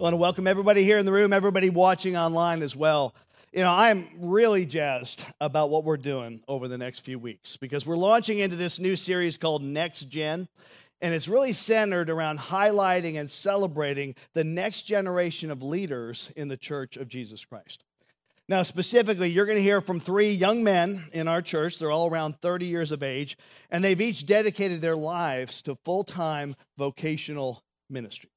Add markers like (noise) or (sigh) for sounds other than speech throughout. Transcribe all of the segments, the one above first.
I want to welcome everybody here in the room, everybody watching online as well. You know, I'm really jazzed about what we're doing over the next few weeks because we're launching into this new series called Next Gen. And it's really centered around highlighting and celebrating the next generation of leaders in the church of Jesus Christ. Now, specifically, you're going to hear from three young men in our church. They're all around 30 years of age, and they've each dedicated their lives to full time vocational ministry.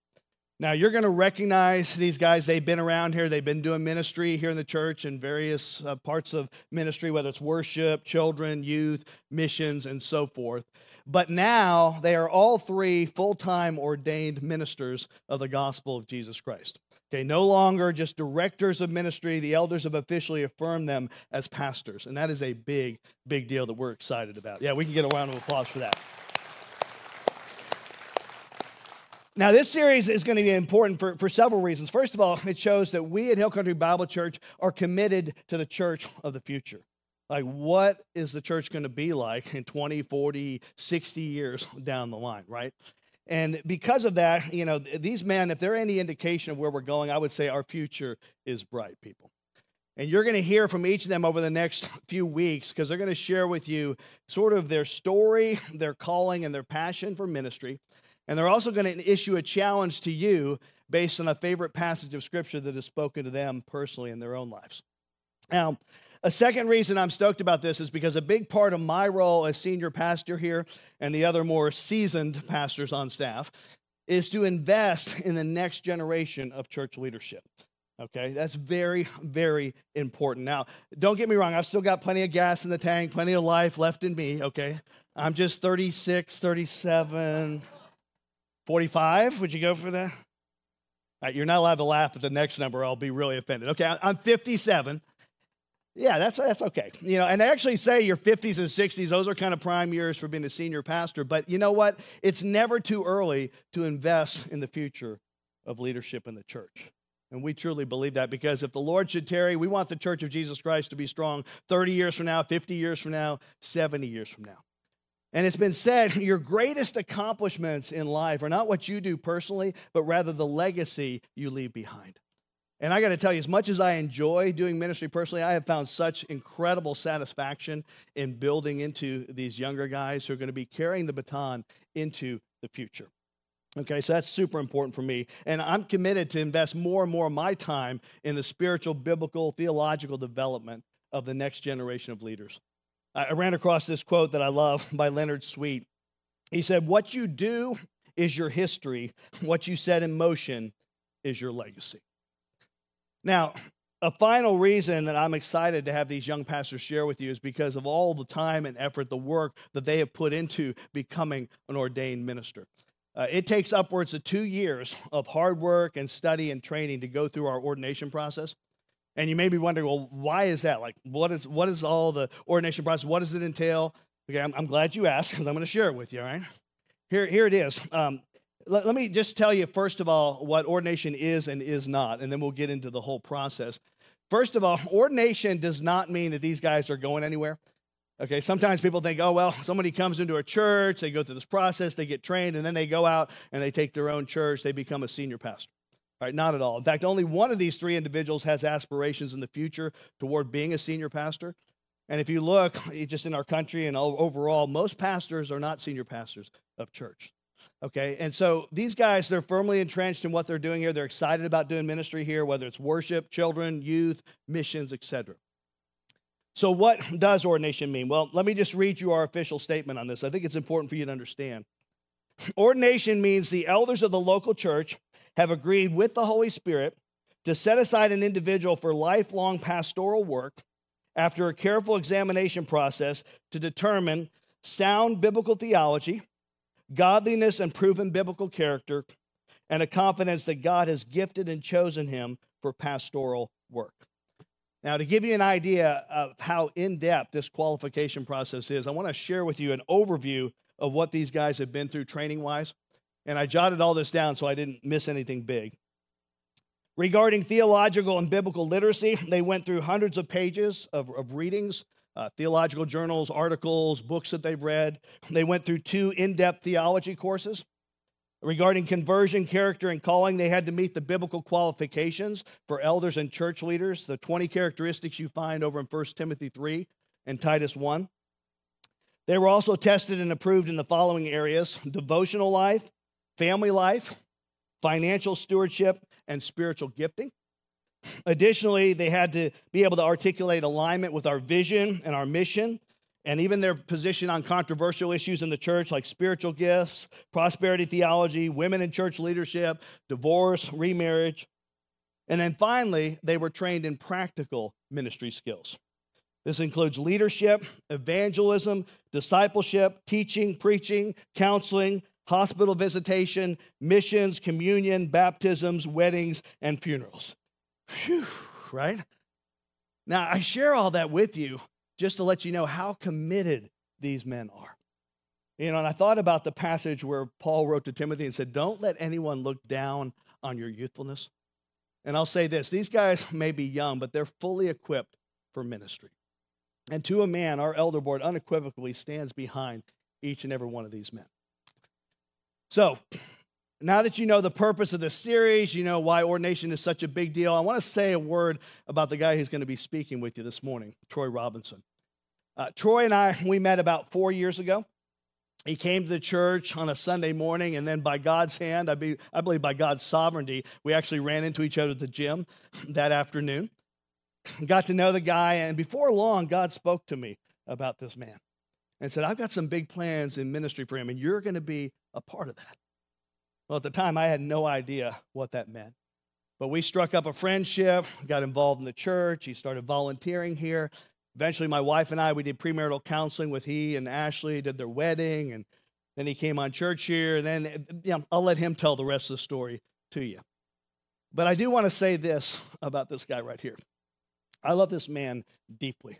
Now, you're going to recognize these guys. They've been around here. They've been doing ministry here in the church in various uh, parts of ministry, whether it's worship, children, youth, missions, and so forth. But now they are all three full time ordained ministers of the gospel of Jesus Christ. Okay, no longer just directors of ministry. The elders have officially affirmed them as pastors. And that is a big, big deal that we're excited about. Yeah, we can get a round of applause for that. Now, this series is going to be important for, for several reasons. First of all, it shows that we at Hill Country Bible Church are committed to the church of the future. Like, what is the church going to be like in 20, 40, 60 years down the line, right? And because of that, you know, these men, if they're any indication of where we're going, I would say our future is bright, people. And you're going to hear from each of them over the next few weeks because they're going to share with you sort of their story, their calling, and their passion for ministry. And they're also going to issue a challenge to you based on a favorite passage of scripture that has spoken to them personally in their own lives. Now, a second reason I'm stoked about this is because a big part of my role as senior pastor here and the other more seasoned pastors on staff is to invest in the next generation of church leadership. Okay, that's very, very important. Now, don't get me wrong, I've still got plenty of gas in the tank, plenty of life left in me. Okay, I'm just 36, 37. 45? Would you go for that? Right, you're not allowed to laugh at the next number. I'll be really offended. Okay, I'm 57. Yeah, that's that's okay. You know, and I actually say your 50s and 60s; those are kind of prime years for being a senior pastor. But you know what? It's never too early to invest in the future of leadership in the church. And we truly believe that because if the Lord should tarry, we want the church of Jesus Christ to be strong 30 years from now, 50 years from now, 70 years from now. And it's been said (laughs) your greatest accomplishments in life are not what you do personally, but rather the legacy you leave behind. And I got to tell you, as much as I enjoy doing ministry personally, I have found such incredible satisfaction in building into these younger guys who are going to be carrying the baton into the future. Okay, so that's super important for me. And I'm committed to invest more and more of my time in the spiritual, biblical, theological development of the next generation of leaders. I ran across this quote that I love (laughs) by Leonard Sweet. He said, What you do is your history, what you set in motion is your legacy. Now, a final reason that I'm excited to have these young pastors share with you is because of all the time and effort, the work that they have put into becoming an ordained minister. Uh, it takes upwards of two years of hard work and study and training to go through our ordination process. And you may be wondering, well, why is that? Like, what is what is all the ordination process? What does it entail? Okay, I'm, I'm glad you asked because I'm going to share it with you. All right, here here it is. Um, let, let me just tell you first of all what ordination is and is not, and then we'll get into the whole process. First of all, (laughs) ordination does not mean that these guys are going anywhere. Okay, sometimes people think, oh, well, somebody comes into a church, they go through this process, they get trained, and then they go out and they take their own church, they become a senior pastor. Right, not at all. In fact, only one of these three individuals has aspirations in the future toward being a senior pastor. And if you look (clears throat) just in our country and overall, most pastors are not senior pastors of church. Okay, and so these guys, they're firmly entrenched in what they're doing here. They're excited about doing ministry here, whether it's worship, children, youth, missions, etc. So, what does ordination mean? Well, let me just read you our official statement on this. I think it's important for you to understand. (clears throat) Ordination means the elders of the local church have agreed with the Holy Spirit to set aside an individual for lifelong pastoral work after a careful examination process to determine sound biblical theology, godliness and proven biblical character, and a confidence that God has gifted and chosen him for pastoral work. Now, to give you an idea of how in depth this qualification process is, I want to share with you an overview of what these guys have been through training wise. And I jotted all this down so I didn't miss anything big. Regarding theological and biblical literacy, they went through hundreds of pages of, of readings, uh, theological journals, articles, books that they've read. They went through two in depth theology courses. Regarding conversion, character, and calling, they had to meet the biblical qualifications for elders and church leaders, the 20 characteristics you find over in 1 Timothy 3 and Titus 1. They were also tested and approved in the following areas devotional life, family life, financial stewardship, and spiritual gifting. Additionally, they had to be able to articulate alignment with our vision and our mission and even their position on controversial issues in the church like spiritual gifts, prosperity theology, women in church leadership, divorce, remarriage. And then finally, they were trained in practical ministry skills. This includes leadership, evangelism, discipleship, teaching, preaching, counseling, hospital visitation, missions, communion, baptisms, weddings, and funerals. Whew, right? Now, I share all that with you just to let you know how committed these men are. You know, and I thought about the passage where Paul wrote to Timothy and said, Don't let anyone look down on your youthfulness. And I'll say this these guys (laughs) may be young, but they're fully equipped for ministry. And to a man, our elder board unequivocally stands behind each and every one of these men. So, now that you know the purpose of this series, you know why ordination is such a big deal, I want to say a word about the guy who's going to be speaking with you this morning, Troy Robinson. Uh, Troy and I, we met about four years ago. He came to the church on a Sunday morning, and then by God's hand, I, be, I believe by God's sovereignty, we actually ran into each other at the gym (laughs) that afternoon. Got to know the guy, and before long, God spoke to me about this man and said, I've got some big plans in ministry for him, and you're going to be a part of that. Well, at the time, I had no idea what that meant. But we struck up a friendship, got involved in the church. He started volunteering here. Eventually, my wife and I, we did premarital counseling with he and Ashley, did their wedding, and then he came on church here. And then eh, you know, I'll let him tell the rest of the story to you. But I do want to say this about this guy right here. I love this man deeply.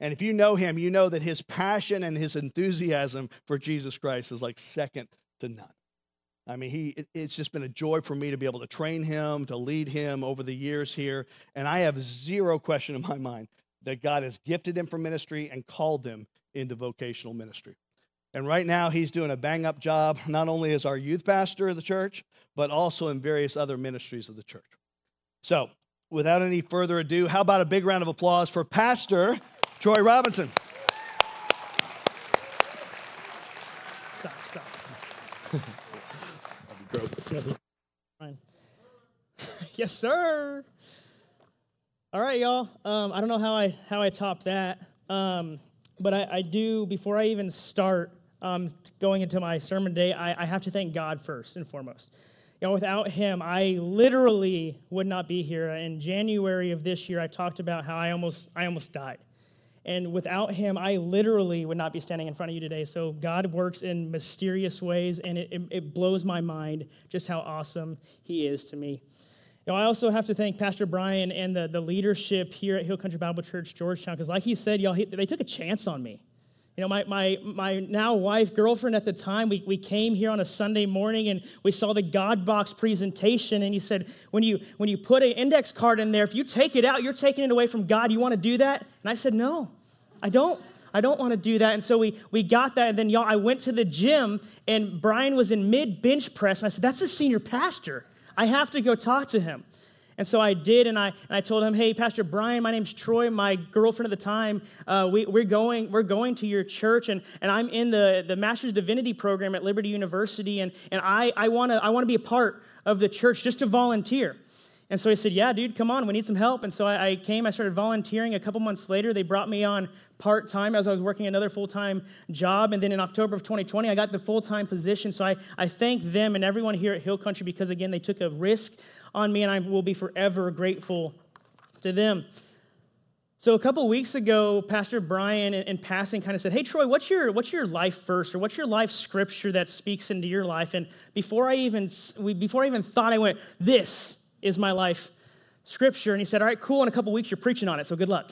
And if you know him, you know that his passion and his enthusiasm for Jesus Christ is like second to none. I mean, he, it's just been a joy for me to be able to train him, to lead him over the years here. And I have zero question in my mind that God has gifted him for ministry and called him into vocational ministry. And right now, he's doing a bang up job, not only as our youth pastor of the church, but also in various other ministries of the church. So, without any further ado, how about a big round of applause for Pastor Troy Robinson? Stop, (laughs) stop. yes, sir. All right, y'all. Um, I don't know how I how I top that, um, but I, I, do. Before I even start um, going into my sermon day, I, I have to thank God first and foremost. Y'all, without Him, I literally would not be here. In January of this year, I talked about how I almost I almost died. And without him, I literally would not be standing in front of you today. So God works in mysterious ways, and it, it, blows my mind just how awesome he is to me. You know, I also have to thank Pastor Brian and the, the leadership here at Hill Country Bible Church, Georgetown, because like he said, y'all, he, they took a chance on me. You know, my, my, my now wife, girlfriend at the time, we, we came here on a Sunday morning and we saw the God Box presentation. And he said, when you, when you put an index card in there, if you take it out, you're taking it away from God. You want to do that? And I said, no. I don't. I don't want to do that. And so we, we got that. And then, y'all, I went to the gym and Brian was in mid bench press. And I said, That's the senior pastor. I have to go talk to him. And so I did, and I, and I told him, hey, Pastor Brian, my name's Troy, my girlfriend at the time, uh, we, we're, going, we're going to your church, and, and I'm in the, the Master's Divinity program at Liberty University, and, and I, I want to I wanna be a part of the church just to volunteer. And so he said, Yeah, dude, come on, we need some help. And so I, I came, I started volunteering. A couple months later, they brought me on part time as I was working another full time job. And then in October of 2020, I got the full time position. So I, I thank them and everyone here at Hill Country because, again, they took a risk on me, and I will be forever grateful to them. So a couple weeks ago, Pastor Brian, in, in, passing, kind of said, "Hey Troy, what's your what's your life verse, or what's your life scripture that speaks into your life?" And before I even before I even thought, I went, "This is my life scripture." And he said, "All right, cool. In a couple weeks, you're preaching on it, so good luck."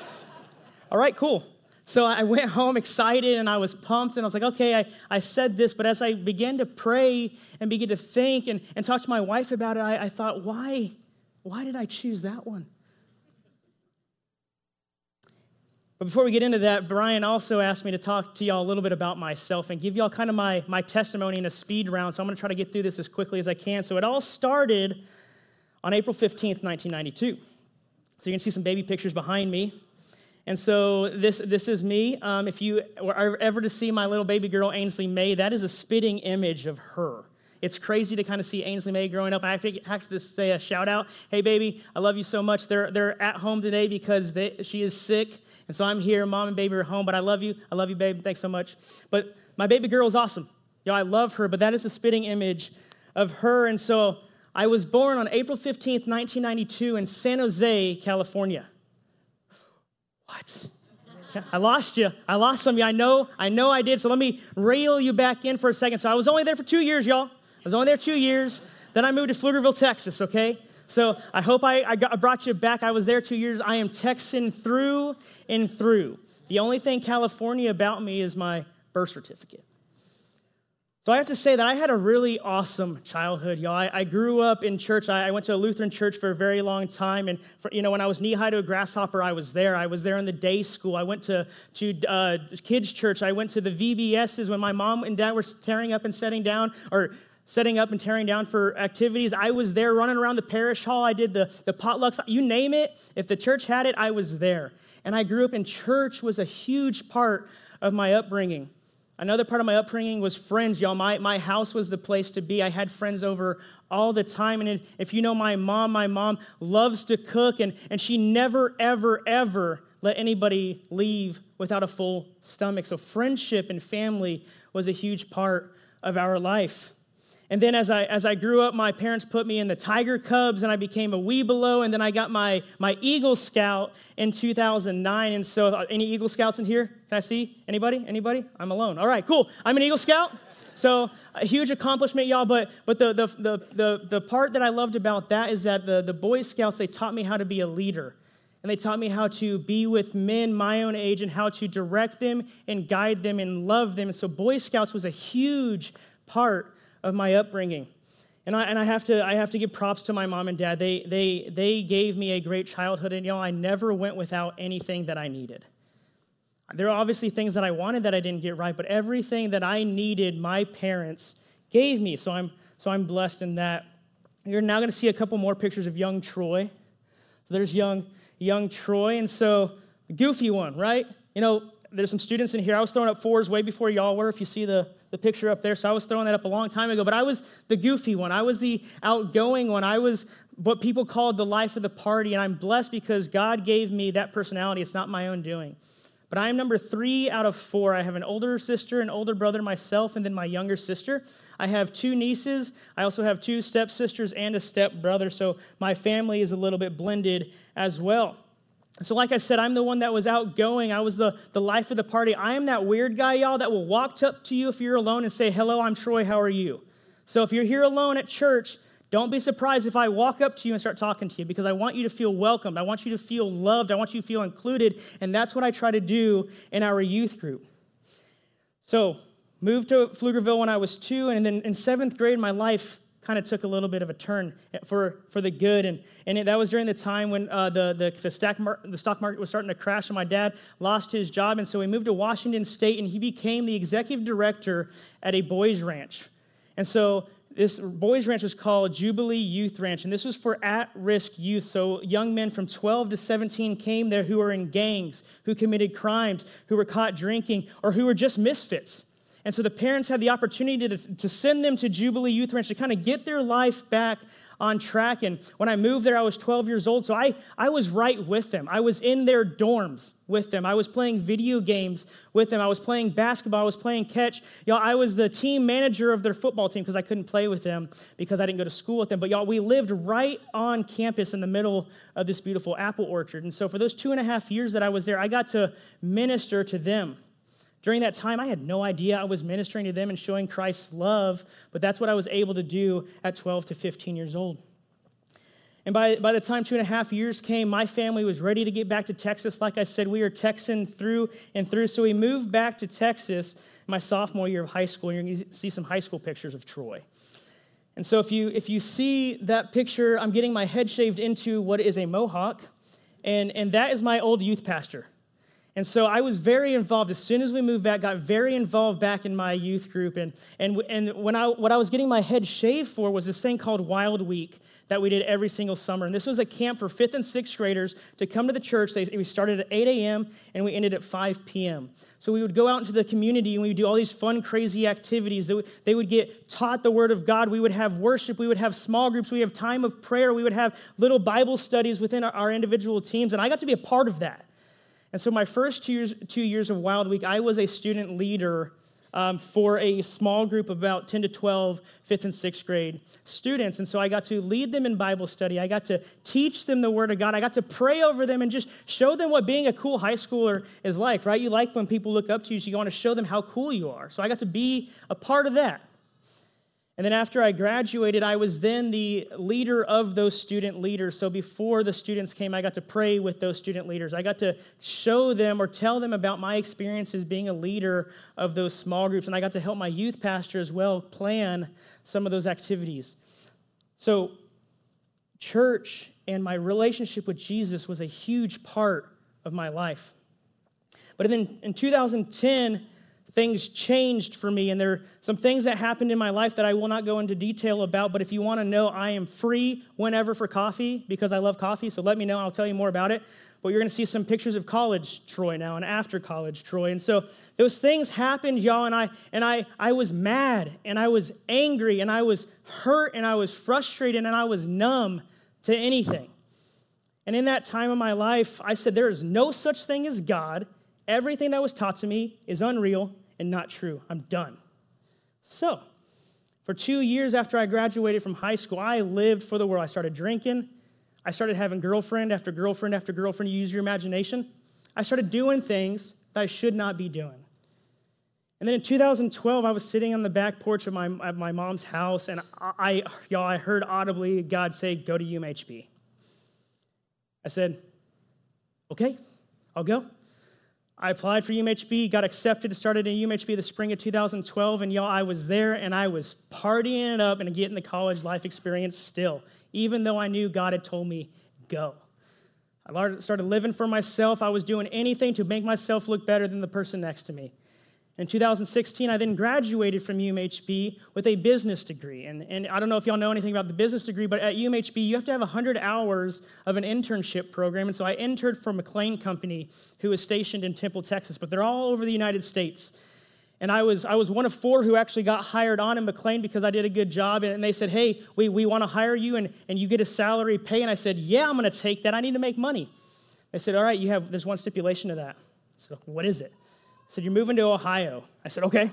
(laughs) All right, cool. So I went home excited and I was pumped and I was like, okay, I, I said this, but as I began to pray and begin to think and, and talk to my wife about it, I, I thought, why, why did I choose that one? But before we get into that, Brian also asked me to talk to y'all a little bit about myself and give y'all kind of my, my testimony in a speed round. So I'm going to try to get through this as quickly as I can. So it all started on April 15th, 1992. So you can see some baby pictures behind me. And so this, this is me. Um, if you are ever to see my little baby girl, Ainsley May, that is a spitting image of her. It's crazy to kind of see Ainsley May growing up. I have to, have to say a shout out. Hey, baby, I love you so much. They're, they're at home today because they, she is sick. And so I'm here. Mom and baby are home, but I love you. I love you, babe. Thanks so much. But my baby girl is awesome. Yo, I love her, but that is a spitting image of her. And so I was born on April 15th, 1992, in San Jose, California. What? I lost you. I lost some of you. I know, I know I did. So let me reel you back in for a second. So I was only there for two years, y'all. I was only there two years. Then I moved to Pflugerville, Texas, okay? So I hope I, I, got, I brought you back. I was there two years. I am Texan through and through. The only thing California about me is my birth certificate. So I have to say that I had a really awesome childhood, y'all. I, I grew up in church. I, I, went to a Lutheran church for a very long time, and for, you know, when I was knee high to a grasshopper, I was there. I was there in the day school. I went to to uh, kids church. I went to the VBSs when my mom and dad were tearing up and setting down, or setting up and tearing down for activities. I was there running around the parish hall. I did the the potlucks. You name it. If the church had it, I was there. And I grew up in church was a huge part of my upbringing. Another part of my upbringing was friends, y'all. My, my house was the place to be. I had friends over all the time. And if you know my mom, my mom loves to cook, and, and she never, ever, ever let anybody leave without a full stomach. So, friendship and family was a huge part of our life. And then as I, as I grew up, my parents put me in the Tiger Cubs and I became a Webelo. And then I got my, my Eagle Scout in 2009. And so, uh, any Eagle Scouts in here? Can I see? Anybody? Anybody? I'm alone. All right, cool. I'm an Eagle Scout. So, a huge accomplishment, y'all. But, but the, the, the, the, the part that I loved about that is that the, the Boy Scouts, they taught me how to be a leader. And they taught me how to be with men my own age and how to direct them and guide them and love them. And so, Boy Scouts was a huge part of my upbringing. And I, and I, have to, I have to give props to my mom and dad. They, they, they gave me a great childhood, and you know, I never went without anything that I needed. There are obviously things that I wanted that I didn't get right, but everything that I needed, my parents gave me. So I'm, so I'm blessed in that. You're now going to see a couple more pictures of young Troy. So there's young, young Troy. And so the goofy one, right? You know, there's some students in here. I was throwing up fours way before y'all were, if you see the, the picture up there. So I was throwing that up a long time ago. But I was the goofy one. I was the outgoing one. I was what people called the life of the party. And I'm blessed because God gave me that personality. It's not my own doing. But I am number three out of four. I have an older sister, an older brother, myself, and then my younger sister. I have two nieces. I also have two stepsisters and a stepbrother. So my family is a little bit blended as well. So, like I said, I'm the one that was outgoing. I was the, the life of the party. I am that weird guy, y'all, that will walk up to you if you're alone and say, Hello, I'm Troy, how are you? So, if you're here alone at church, don't be surprised if I walk up to you and start talking to you because I want you to feel welcomed. I want you to feel loved. I want you to feel included. And that's what I try to do in our youth group. So, moved to Pflugerville when I was two, and then in seventh grade, my life kind of took a little bit of a turn for, for the good. And, and it, that was during the time when uh, the, the, the, stock mar- the stock market was starting to crash, and my dad lost his job. And so he moved to Washington State, and he became the executive director at a boys' ranch. And so this boys' ranch was called Jubilee Youth Ranch, and this was for at risk youth. So, young men from 12 to 17 came there who were in gangs, who committed crimes, who were caught drinking, or who were just misfits. And so the parents had the opportunity to, to send them to Jubilee Youth Ranch to kind of get their life back on track. And when I moved there, I was 12 years old. So I, I was right with them. I was in their dorms with them. I was playing video games with them. I was playing basketball. I was playing catch. Y'all, I was the team manager of their football team because I couldn't play with them because I didn't go to school with them. But y'all, we lived right on campus in the middle of this beautiful apple orchard. And so for those two and a half years that I was there, I got to minister to them. During that time, I had no idea I was ministering to them and showing Christ's love, but that's what I was able to do at 12 to 15 years old. And by, by the time two and a half years came, my family was ready to get back to Texas. Like I said, we were Texan through and through. So we moved back to Texas my sophomore year of high school. And you're going to see some high school pictures of Troy. And so if you, if you see that picture, I'm getting my head shaved into what is a mohawk. And, and that is my old youth pastor. And so I was very involved as soon as we moved back, got very involved back in my youth group. And, and, and when I, what I was getting my head shaved for was this thing called Wild Week that we did every single summer. And this was a camp for fifth and sixth graders to come to the church. They, we started at 8 a.m. and we ended at 5 p.m. So we would go out into the community and we would do all these fun, crazy activities. They would, they would get taught the Word of God. We would have worship. We would have small groups. We would have time of prayer. We would have little Bible studies within our, our individual teams. And I got to be a part of that. And so, my first two years, two years of Wild Week, I was a student leader um, for a small group of about 10 to 12 fifth and sixth grade students. And so I got to lead them in Bible study. I got to teach them the Word of God. I got to pray over them and just show them what being a cool high schooler is like, right? You like when people look up to you, so you want to show them how cool you are. So I got to be a part of that. And then after I graduated, I was then the leader of those student leaders. So before the students came, I got to pray with those student leaders. I got to show them or tell them about my experiences being a leader of those small groups. And I got to help my youth pastor as well plan some of those activities. So, church and my relationship with Jesus was a huge part of my life. But then in 2010, things changed for me. And there are some things that happened in my life that I will not go into detail about. But if you want to know, I am free whenever for coffee because I love coffee. So let me know, I'll tell you more about it. But you're going to see some pictures of college Troy now and after college Troy. And so those things happened, y'all, and I and I I was mad and I was angry and I was hurt and I was frustrated and I was numb to anything. And in that time of my life, I said, There is no such thing as God. Everything that was taught to me is unreal and not true. I'm done. So, for two years after I graduated from high school, I lived for the world. I started drinking. I started having girlfriend after girlfriend after girlfriend. You use your imagination. I started doing things that I should not be doing. And then in 2012, I was sitting on the back porch of my, my mom's house, and I, y'all, I heard audibly God say, Go to UMHB. I said, Okay, I'll go. I applied for UMHB, got accepted, started in UMHB the spring of 2012, and y'all, I was there and I was partying it up and getting the college life experience still, even though I knew God had told me, go. I started living for myself. I was doing anything to make myself look better than the person next to me. In 2016, I then graduated from UMHB with a business degree. And, and I don't know if y'all know anything about the business degree, but at UMHB, you have to have 100 hours of an internship program. And so I interned for McLane Company, who is stationed in Temple, Texas, but they're all over the United States. And I was, I was one of four who actually got hired on in McLane because I did a good job. And they said, hey, we, we want to hire you and, and you get a salary pay. And I said, yeah, I'm going to take that. I need to make money. They said, all right, you have, there's one stipulation to that. So what is it? Said, You're moving to Ohio. I said, Okay,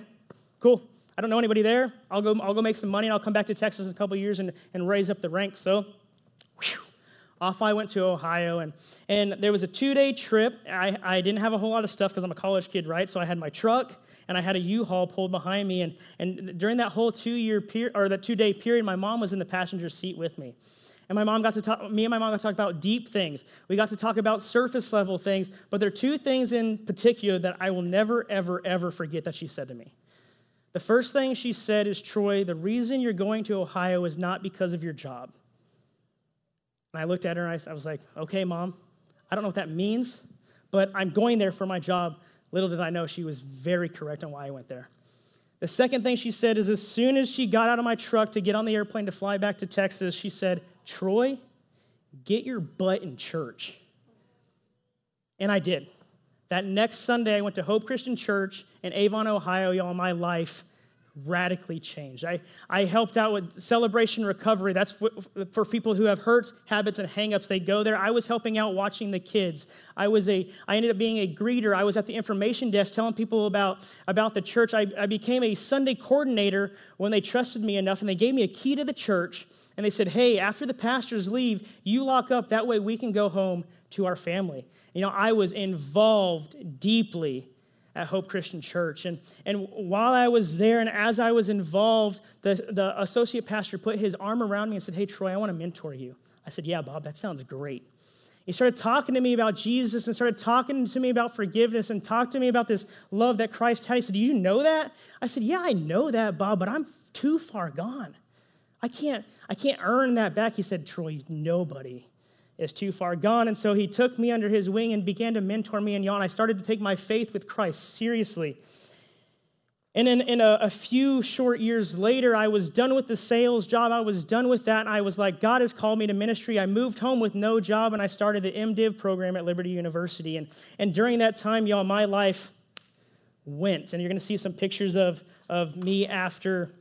cool. I don't know anybody there. I'll go, I'll go make some money and I'll come back to Texas in a couple years and, and raise up the ranks. So, whew, off I went to Ohio. And, and there was a two day trip. I, I didn't have a whole lot of stuff because I'm a college kid, right? So I had my truck and I had a U Haul pulled behind me. And, and during that whole two year period, or that two day period, my mom was in the passenger seat with me. And my mom got to talk, me and my mom got to talk about deep things. We got to talk about surface level things, but there are two things in particular that I will never, ever, ever forget that she said to me. The first thing she said is, Troy, the reason you're going to Ohio is not because of your job. And I looked at her and I was like, okay, mom, I don't know what that means, but I'm going there for my job. Little did I know she was very correct on why I went there. The second thing she said is as soon as she got out of my truck to get on the airplane to fly back to Texas, she said, Troy, get your butt in church. And I did. That next Sunday, I went to Hope Christian Church in Avon, Ohio. Y'all, my life radically changed. I, I helped out with celebration recovery. That's for people who have hurts, habits, and hangups. They go there. I was helping out watching the kids. I was a I ended up being a greeter. I was at the information desk telling people about, about the church. I, I became a Sunday coordinator when they trusted me enough and they gave me a key to the church and they said, Hey, after the pastors leave, you lock up. That way we can go home to our family. You know, I was involved deeply at Hope Christian Church. And, and while I was there and as I was involved, the, the associate pastor put his arm around me and said, Hey, Troy, I want to mentor you. I said, Yeah, Bob, that sounds great. He started talking to me about Jesus and started talking to me about forgiveness and talked to me about this love that Christ had. He said, Do you know that? I said, Yeah, I know that, Bob, but I'm too far gone. I can't, I can't earn that back. He said, Troy, nobody is too far gone. And so he took me under his wing and began to mentor me and y'all. I started to take my faith with Christ seriously. And in, in a, a, few short years later, I was done with the sales job. I was done with that. And I was like, God has called me to ministry. I moved home with no job and I started the MDiv program at Liberty University. And, and during that time, y'all, my life went. And you're going to see some pictures of, of me after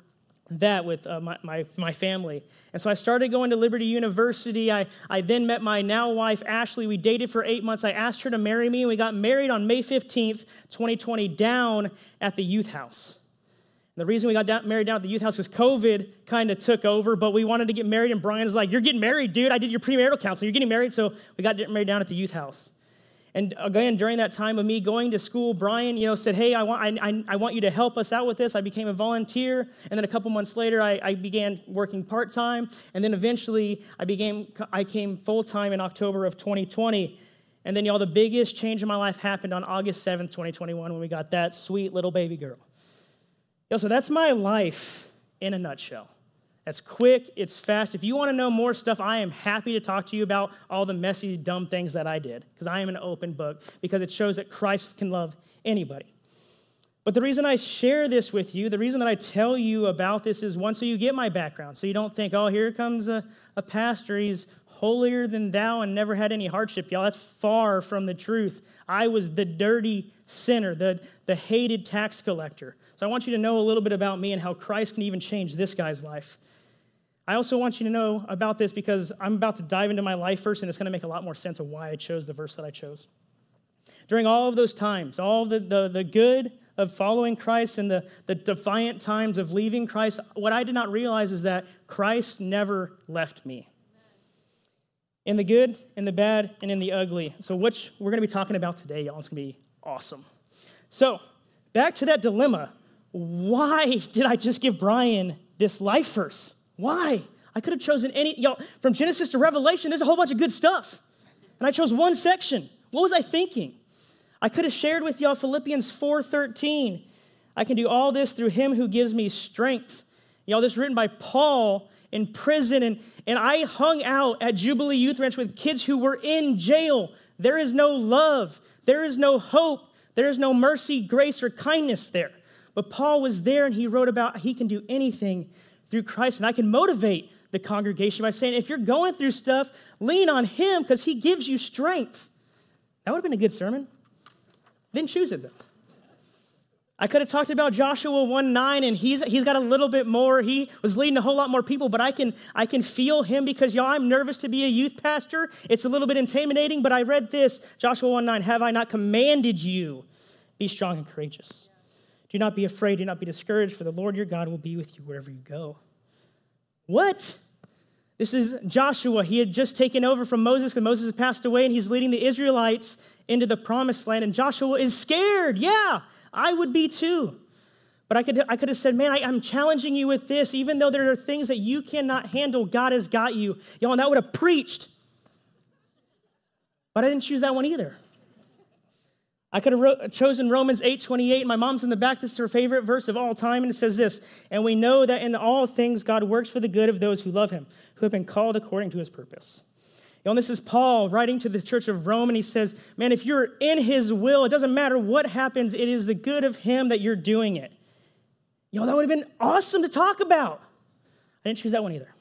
that with uh, my, my, my, family. And so I started going to Liberty University. I, I then met my now wife, Ashley. We dated for eight months. I asked her to marry me, and we got married on May 15th, 2020, down at the youth house. And the reason we got down, married down at the youth house was COVID kind of took over, but we wanted to get married, and Brian's like, You're getting married, dude. I did your premarital counseling. You're getting married. So we got married down at the youth house. And again, during that time of me going to school, Brian, you know, said, "Hey, I want, I, I want you to help us out with this." I became a volunteer, and then a couple months later, I, I began working part time, and then eventually, I became, I came full time in October of 2020. And then, y'all, the biggest change in my life happened on August 7th, 2021, when we got that sweet little baby girl. Yo, so that's my life in a nutshell. That's quick, it's fast. If you want to know more stuff, I am happy to talk to you about all the messy, dumb things that I did, because I am an open book, because it shows that Christ can love anybody. But the reason I share this with you, the reason that I tell you about this is one, so you get my background. So you don't think, oh, here comes a, a pastor. He's holier than thou and never had any hardship. Y'all, that's far from the truth. I was the dirty sinner, the, the hated tax collector. So I want you to know a little bit about me and how Christ can even change this guy's life. I also want you to know about this because I'm about to dive into my life first, and it's going to make a lot more sense of why I chose the verse that I chose. During all of those times, all the, the, the good of following Christ and the, the defiant times of leaving Christ, what I did not realize is that Christ never left me. In the good, in the bad, and in the ugly. So, which we're going to be talking about today, y'all. It's going to be awesome. So, back to that dilemma. Why did I just give Brian this life verse? Why? I could have chosen any, y'all, from Genesis to Revelation, there's a whole bunch of good stuff. And I chose one section. What was I thinking? I could have shared with y'all Philippians 4:13. I can do all this through him who gives me strength. Y'all, this is written by Paul in prison, and, and I hung out at Jubilee Youth Ranch with kids who were in jail. There is no love, there is no hope, there is no mercy, grace, or kindness there. But Paul was there and he wrote about he can do anything through Christ. And I can motivate the congregation by saying, if you're going through stuff, lean on Him because He gives you strength. That would have been a good sermon. I didn't choose it though. I could have talked about Joshua 1 9, and he's, he's got a little bit more. He was leading a whole lot more people, but I can, I can feel him because, y'all, I'm nervous to be a youth pastor. It's a little bit intimidating, but I read this Joshua 1 9, have I not commanded you? Be strong and courageous. Do not be afraid, do not be discouraged, for the Lord your God will be with you wherever you go. What? This is Joshua. He had just taken over from Moses because Moses had passed away and he's leading the Israelites into the promised land. And Joshua is scared. Yeah, I would be too. But I could, I could have said, man, I, am challenging you with this. Even though there are things that you cannot handle, God has got you. Y'all, and that would have preached. But I didn't choose that one either. I could have wrote, chosen Romans 8 28. My mom's in the back. This is her favorite verse of all time. And it says this And we know that in all things God works for the good of those who love him, who have been called according to his purpose. You know, this is Paul writing to the church of Rome, and he says, Man, if you're in his will, it doesn't matter what happens, it is the good of him that you're doing it. You know, that would have been awesome to talk about. I didn't choose that one either.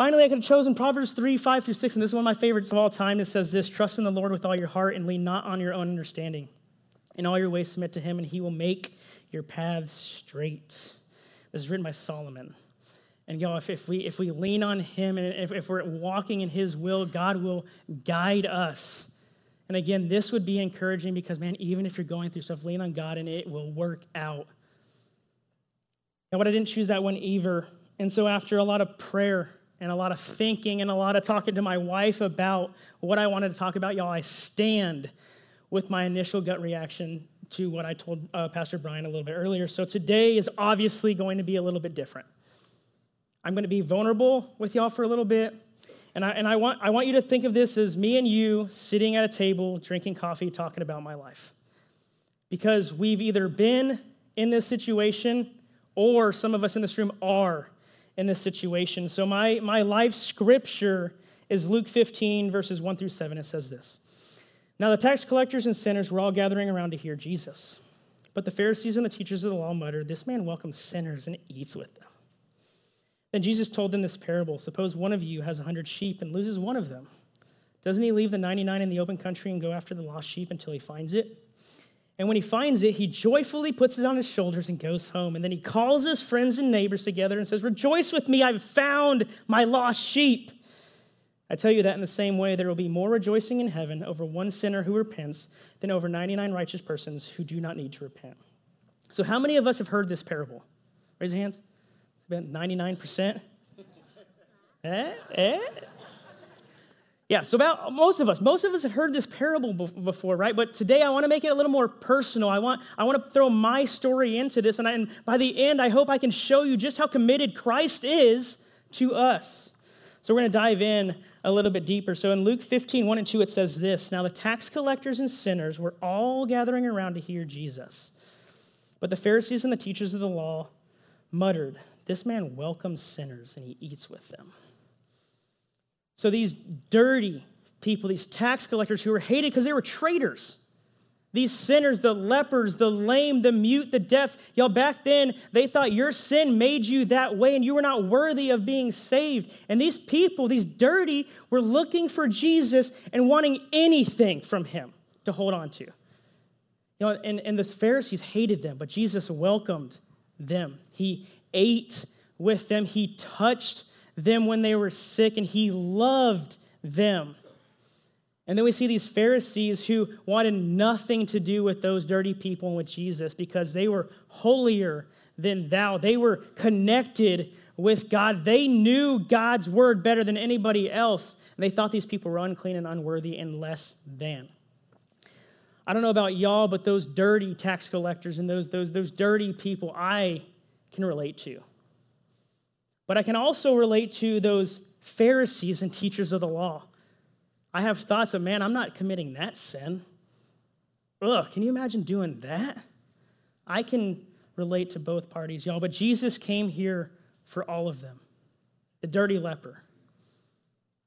Finally, I could have chosen Proverbs 3, 5 through 6, and this is one of my favorites of all time. It says this Trust in the Lord with all your heart and lean not on your own understanding. In all your ways, submit to him, and he will make your paths straight. This is written by Solomon. And y'all, if, if, we, if we lean on him and if, if we're walking in his will, God will guide us. And again, this would be encouraging because, man, even if you're going through stuff, lean on God and it will work out. Now, but I didn't choose that one either. And so, after a lot of prayer and a lot of thinking and a lot of talking to my wife about what I wanted to talk about, y'all, I stand with my initial gut reaction to what I told uh, Pastor Brian a little bit earlier. So, today is obviously going to be a little bit different. I'm going to be vulnerable with y'all for a little bit. And, I, and I, want, I want you to think of this as me and you sitting at a table, drinking coffee, talking about my life. Because we've either been in this situation or some of us in this room are in this situation. So, my, my life scripture is Luke 15, verses 1 through 7. It says this Now, the tax collectors and sinners were all gathering around to hear Jesus. But the Pharisees and the teachers of the law muttered, This man welcomes sinners and eats with them. Then Jesus told them this parable Suppose one of you has a hundred sheep and loses one of them. Doesn't he leave the 99 in the open country and go after the lost sheep until he finds it? And when he finds it, he joyfully puts it on his shoulders and goes home. And then he calls his friends and neighbors together and says, Rejoice with me, I've found my lost sheep. I tell you that in the same way, there will be more rejoicing in heaven over one sinner who repents than over 99 righteous persons who do not need to repent. So, how many of us have heard this parable? Raise your hands. About 99%. eh? Eh? Yeah, so about most of us, most of us have heard this parable before, right? But today I want to make it a little more personal. I want, I want to throw my story into this, and, I, and by the end, I hope I can show you just how committed Christ is to us. So we're going to dive in a little bit deeper. So in Luke 15, 1 and 2, it says this Now the tax collectors and sinners were all gathering around to hear Jesus. But the Pharisees and the teachers of the law muttered, This man welcomes sinners and he eats with them. So these dirty people, these tax collectors who were hated because they were traitors, these sinners, the lepers, the lame, the mute, the deaf, y'all, back then, they thought your sin made you that way and you were not worthy of being saved. And these people, these dirty, were looking for Jesus and wanting anything from him to hold on to. You know, and, and the Pharisees hated them, but Jesus welcomed them. He ate with them, he touched them when they were sick, and he loved them. And then we see these Pharisees who wanted nothing to do with those dirty people and with Jesus because they were holier than thou. They were connected with God. They knew God's word better than anybody else. And they thought these people were unclean and unworthy and less than. I don't know about y'all, but those dirty tax collectors and those, those, those dirty people I can relate to. But I can also relate to those Pharisees and teachers of the law. I have thoughts of, man, I'm not committing that sin. Ugh, can you imagine doing that? I can relate to both parties, y'all, but Jesus came here for all of them the dirty leper,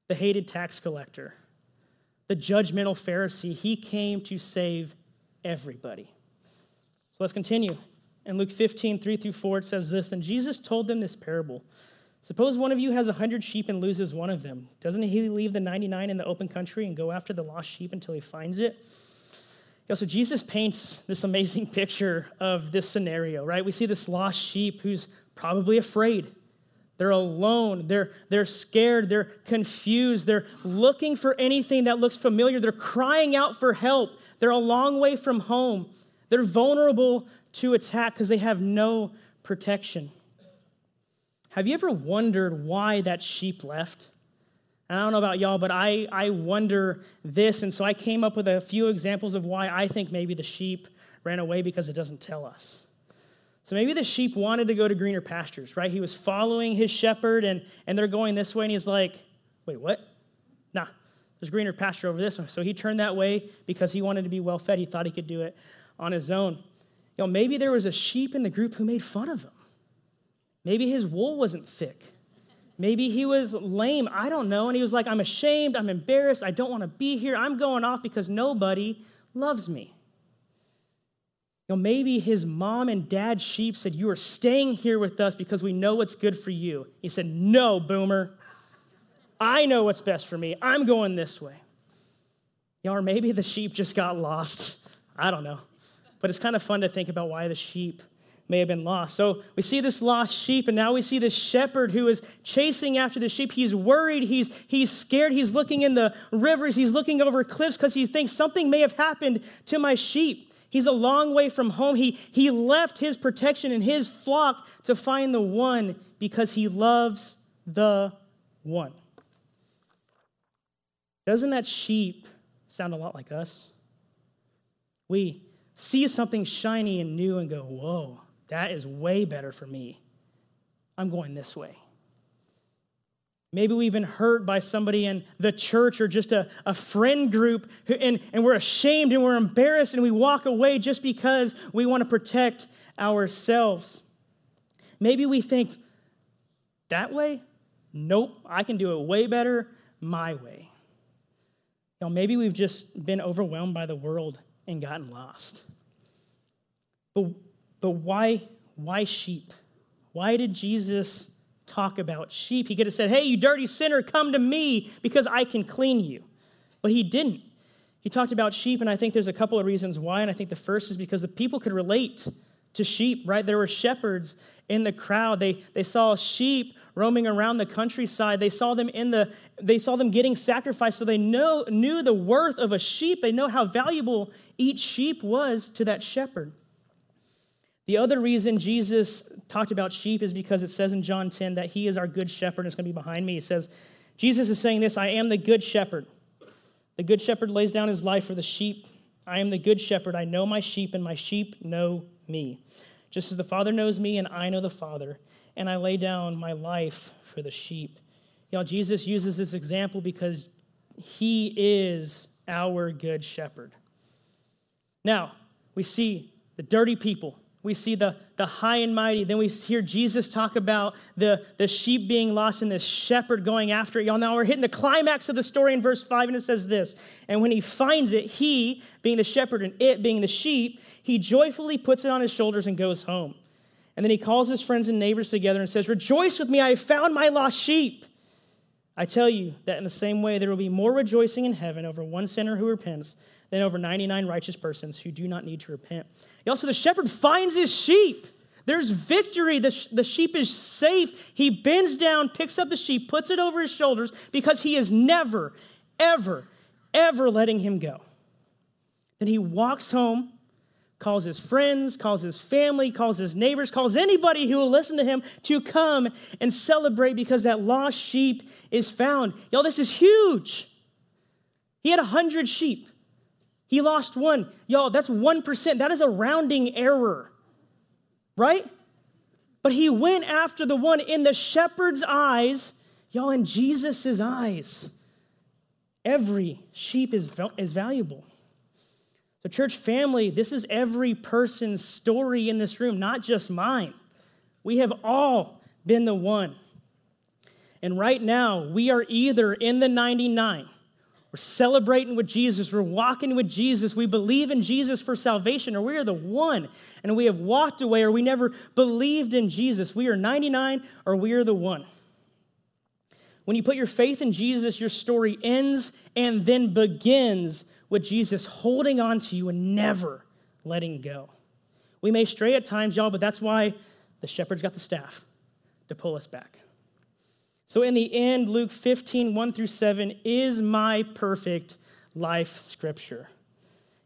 the hated tax collector, the judgmental Pharisee. He came to save everybody. So let's continue. In Luke 15, 3 through 4, it says this Then Jesus told them this parable. Suppose one of you has a hundred sheep and loses one of them. Doesn't he leave the 99 in the open country and go after the lost sheep until he finds it? Yeah, so Jesus paints this amazing (laughs) picture of this scenario, right? We see this lost sheep who's probably afraid. They're alone. They're, they're scared. They're confused. They're looking for anything that looks familiar. They're crying out for help. They're a long way from home. They're vulnerable to attack because they have no protection. Have you ever wondered why that sheep left? I don't know about y'all, but I, I wonder this. And so I came up with a few examples of why I think maybe the sheep ran away because it doesn't tell us. So maybe the sheep wanted to go to greener pastures, right? He was following his shepherd and, and they're going this way, and he's like, wait, what? Nah, there's greener pasture over this one. So he turned that way because he wanted to be well fed. He thought he could do it on his own. You know, maybe there was a sheep in the group who made fun of him. Maybe his wool wasn't thick. Maybe he was lame. I don't know. And he was like, I'm ashamed. I'm embarrassed. I don't want to be here. I'm going off because nobody loves me. You know, maybe his mom and dad sheep said, You are staying here with us because we know what's good for you. He said, No, boomer. I know what's best for me. I'm going this way. You know, or maybe the sheep just got lost. I don't know. But it's kind of fun to think about why the sheep may have been lost. So we see this lost sheep, and now we see this shepherd who is chasing after the sheep. He's worried, he's, he's scared, he's looking in the rivers, he's looking over cliffs because he thinks something may have happened to my sheep. He's a long way from home. He, he left his protection and his flock to find the one because he loves the one. Doesn't that sheep sound a lot like us? We see something shiny and new and go, whoa, that is way better for me. I'm going this way. Maybe we've been hurt by somebody in the church or just a, a friend group, who, and, and we're ashamed and we're embarrassed and we walk away just because we want to protect ourselves. Maybe we think, that way? Nope, I can do it way better my way. You know, maybe we've just been overwhelmed by the world and gotten lost. But but why, why sheep? Why did Jesus talk about sheep? He could have said, Hey, you dirty sinner, come to me because I can clean you. But he didn't. He talked about sheep, and I think there's a couple of reasons why. And I think the first is because the people could relate to sheep, right? There were shepherds in the crowd. They, they saw sheep roaming around the countryside. They saw them in the they saw them getting sacrificed. So they know, knew the worth of a sheep. They know how valuable each sheep was to that shepherd. The other reason Jesus talked about sheep is because it says in John 10 that he is our good shepherd. And it's going to be behind me. He says, Jesus is saying this I am the good shepherd. The good shepherd lays down his life for the sheep. I am the good shepherd. I know my sheep, and my sheep know me. Just as the Father knows me, and I know the Father, and I lay down my life for the sheep. Y'all, Jesus uses this example because he is our good shepherd. Now, we see the dirty people we see the, the high and mighty. Then we hear Jesus talk about the, the sheep being lost and the shepherd going after it. Y'all, now we're hitting the climax of the story in verse 5, and it says this And when he finds it, he, being the shepherd, and it, being the sheep, he joyfully puts it on his shoulders and goes home. And then he calls his friends and neighbors together and says, Rejoice with me, I have found my lost sheep. I tell you that in the same way, there will be more rejoicing in heaven over one sinner who repents than over 99 righteous persons who do not need to repent. Also, the shepherd finds his sheep. There's victory. The, sh- the sheep is safe. He bends down, picks up the sheep, puts it over his shoulders because he is never, ever, ever letting him go. Then he walks home, calls his friends, calls his family, calls his neighbors, calls anybody who will listen to him to come and celebrate because that lost sheep is found. Y'all, this is huge. He had a hundred sheep. He lost one. Y'all, that's 1%. That is a rounding error, right? But he went after the one in the shepherd's eyes, y'all, in Jesus' eyes. Every sheep is, is valuable. So, church family, this is every person's story in this room, not just mine. We have all been the one. And right now, we are either in the 99 we're celebrating with Jesus. We're walking with Jesus. We believe in Jesus for salvation, or we are the one and we have walked away, or we never believed in Jesus. We are 99 or we are the one. When you put your faith in Jesus, your story ends and then begins with Jesus holding on to you and never letting go. We may stray at times, y'all, but that's why the shepherd's got the staff to pull us back. So, in the end, Luke 15, 1 through 7 is my perfect life scripture.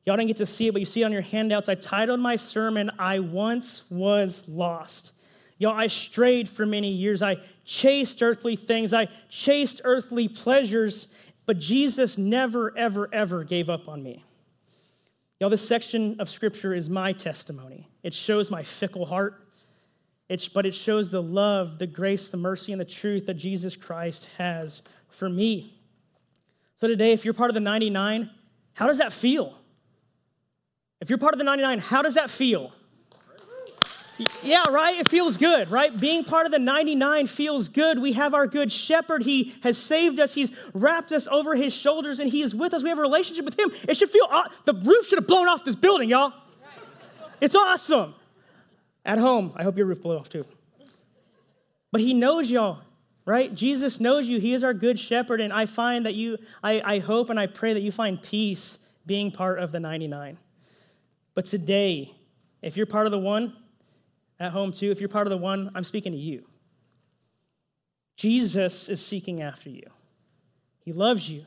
Y'all didn't get to see it, but you see it on your handouts. I titled my sermon, I Once Was Lost. Y'all, I strayed for many years. I chased earthly things, I chased earthly pleasures, but Jesus never, ever, ever gave up on me. Y'all, this section of scripture is my testimony. It shows my fickle heart. It's, but it shows the love, the grace, the mercy, and the truth that Jesus Christ has for me. So today, if you're part of the 99, how does that feel? If you're part of the 99, how does that feel? Yeah, right? It feels good, right? Being part of the 99 feels good. We have our good shepherd. He has saved us. He's wrapped us over his shoulders and he is with us. We have a relationship with him. It should feel, the roof should have blown off this building, y'all. It's awesome. At home, I hope your roof blew off too. But he knows y'all. right? Jesus knows you. He is our good shepherd. And I find that you, I, I hope and I pray that you find peace being part of the 99. But today, if you're part of the one at home too, if you're part of the one, I'm speaking to you. Jesus is seeking after you. He loves you.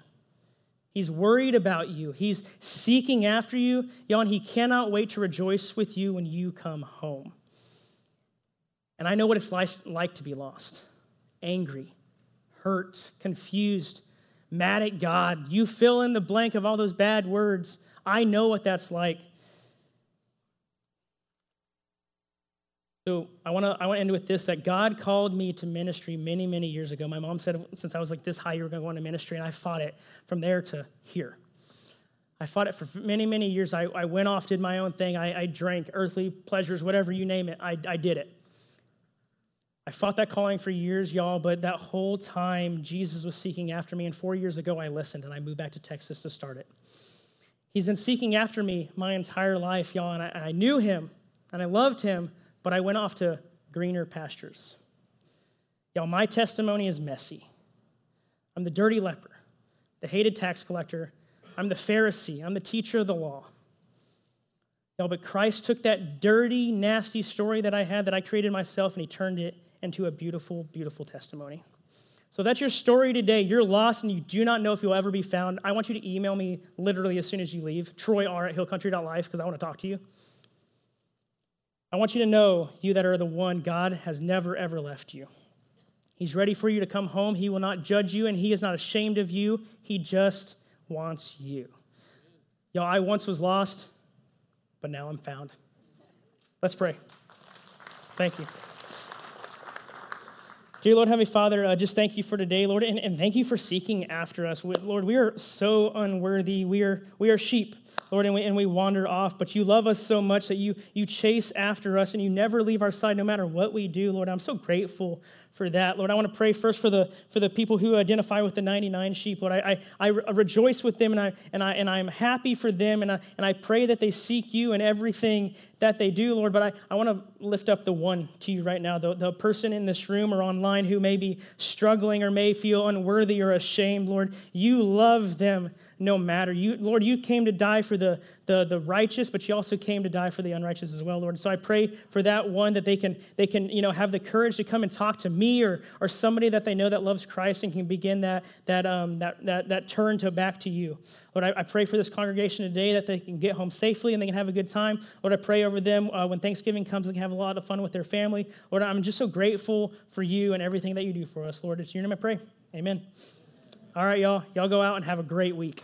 He's worried about you. He's seeking after you. Y'all, and he cannot wait to rejoice with you when you come home. And I know what it's like to be lost angry, hurt, confused, mad at God. You fill in the blank of all those bad words. I know what that's like. So I want to I want to end with this that God called me to ministry many many years ago. My mom said since I was like this high you were going to go into ministry and I fought it from there to here. I fought it for many many years. I, I went off did my own thing. I, I drank earthly pleasures whatever you name it. I, I did it. I fought that calling for years, y'all, but that whole time Jesus was seeking after me. And four years ago, I listened and I moved back to Texas to start it. He's been seeking after me my entire life, y'all, and I, and I knew him and I loved him, but I went off to greener pastures. Y'all, my testimony is messy. I'm the dirty leper, the hated tax collector, I'm the Pharisee, I'm the teacher of the law. Y'all, but Christ took that dirty, nasty story that I had that I created myself and he turned it into a beautiful, beautiful testimony. So that's your story today. You're lost and you do not know if you'll ever be found. I want you to email me literally as soon as you leave, troy r at hillcountry.life, because I want to talk to you. I want you to know, you that are the one, God has never, ever left you. He's ready for you to come home. He will not judge you, and He is not ashamed of you. He just wants you. Y'all, I once was lost, but now I'm found. Let's pray. Thank you. Dear Lord, Heavenly Father, uh, just thank you for today, Lord, and, and thank you for seeking after us. Lord, we are so unworthy. We are, we are sheep, Lord, and we, and we wander off, but you love us so much that you, you chase after us and you never leave our side no matter what we do, Lord. I'm so grateful for that. Lord, I want to pray first for the, for the people who identify with the 99 sheep. Lord, I, I, I rejoice with them and, I, and, I, and I'm happy for them, and I, and I pray that they seek you in everything that they do, Lord. But I, I want to lift up the one to you right now, the, the person in this room or online who may be struggling or may feel unworthy or ashamed, Lord. You love them no matter. You, Lord, you came to die for the, the, the righteous, but you also came to die for the unrighteous as well, Lord. So I pray for that one that they can, they can you know, have the courage to come and talk to me or, or somebody that they know that loves Christ and can begin that, that, um, that, that, that turn to back to you. Lord, I, I, pray for this congregation today that they can get home safely and they can have a good time. Lord, I pray over them uh, when Thanksgiving comes, they can have a lot of fun with their family. Lord, I'm just so grateful for you and everything that you do for us. Lord, it's your name I pray. Amen. All right, y'all. Y'all go out and have a great week.